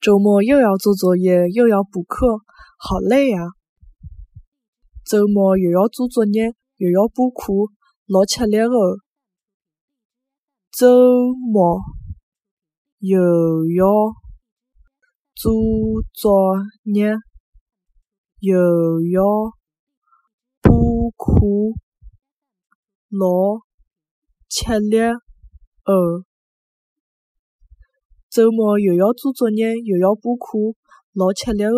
周末又要做作业，又要补课，好累呀！周末又要做作业，又要补课，老吃力哦。周末又要做作业，又要补课，老吃力哦。周末又要做作业，又要补课，老吃力哦。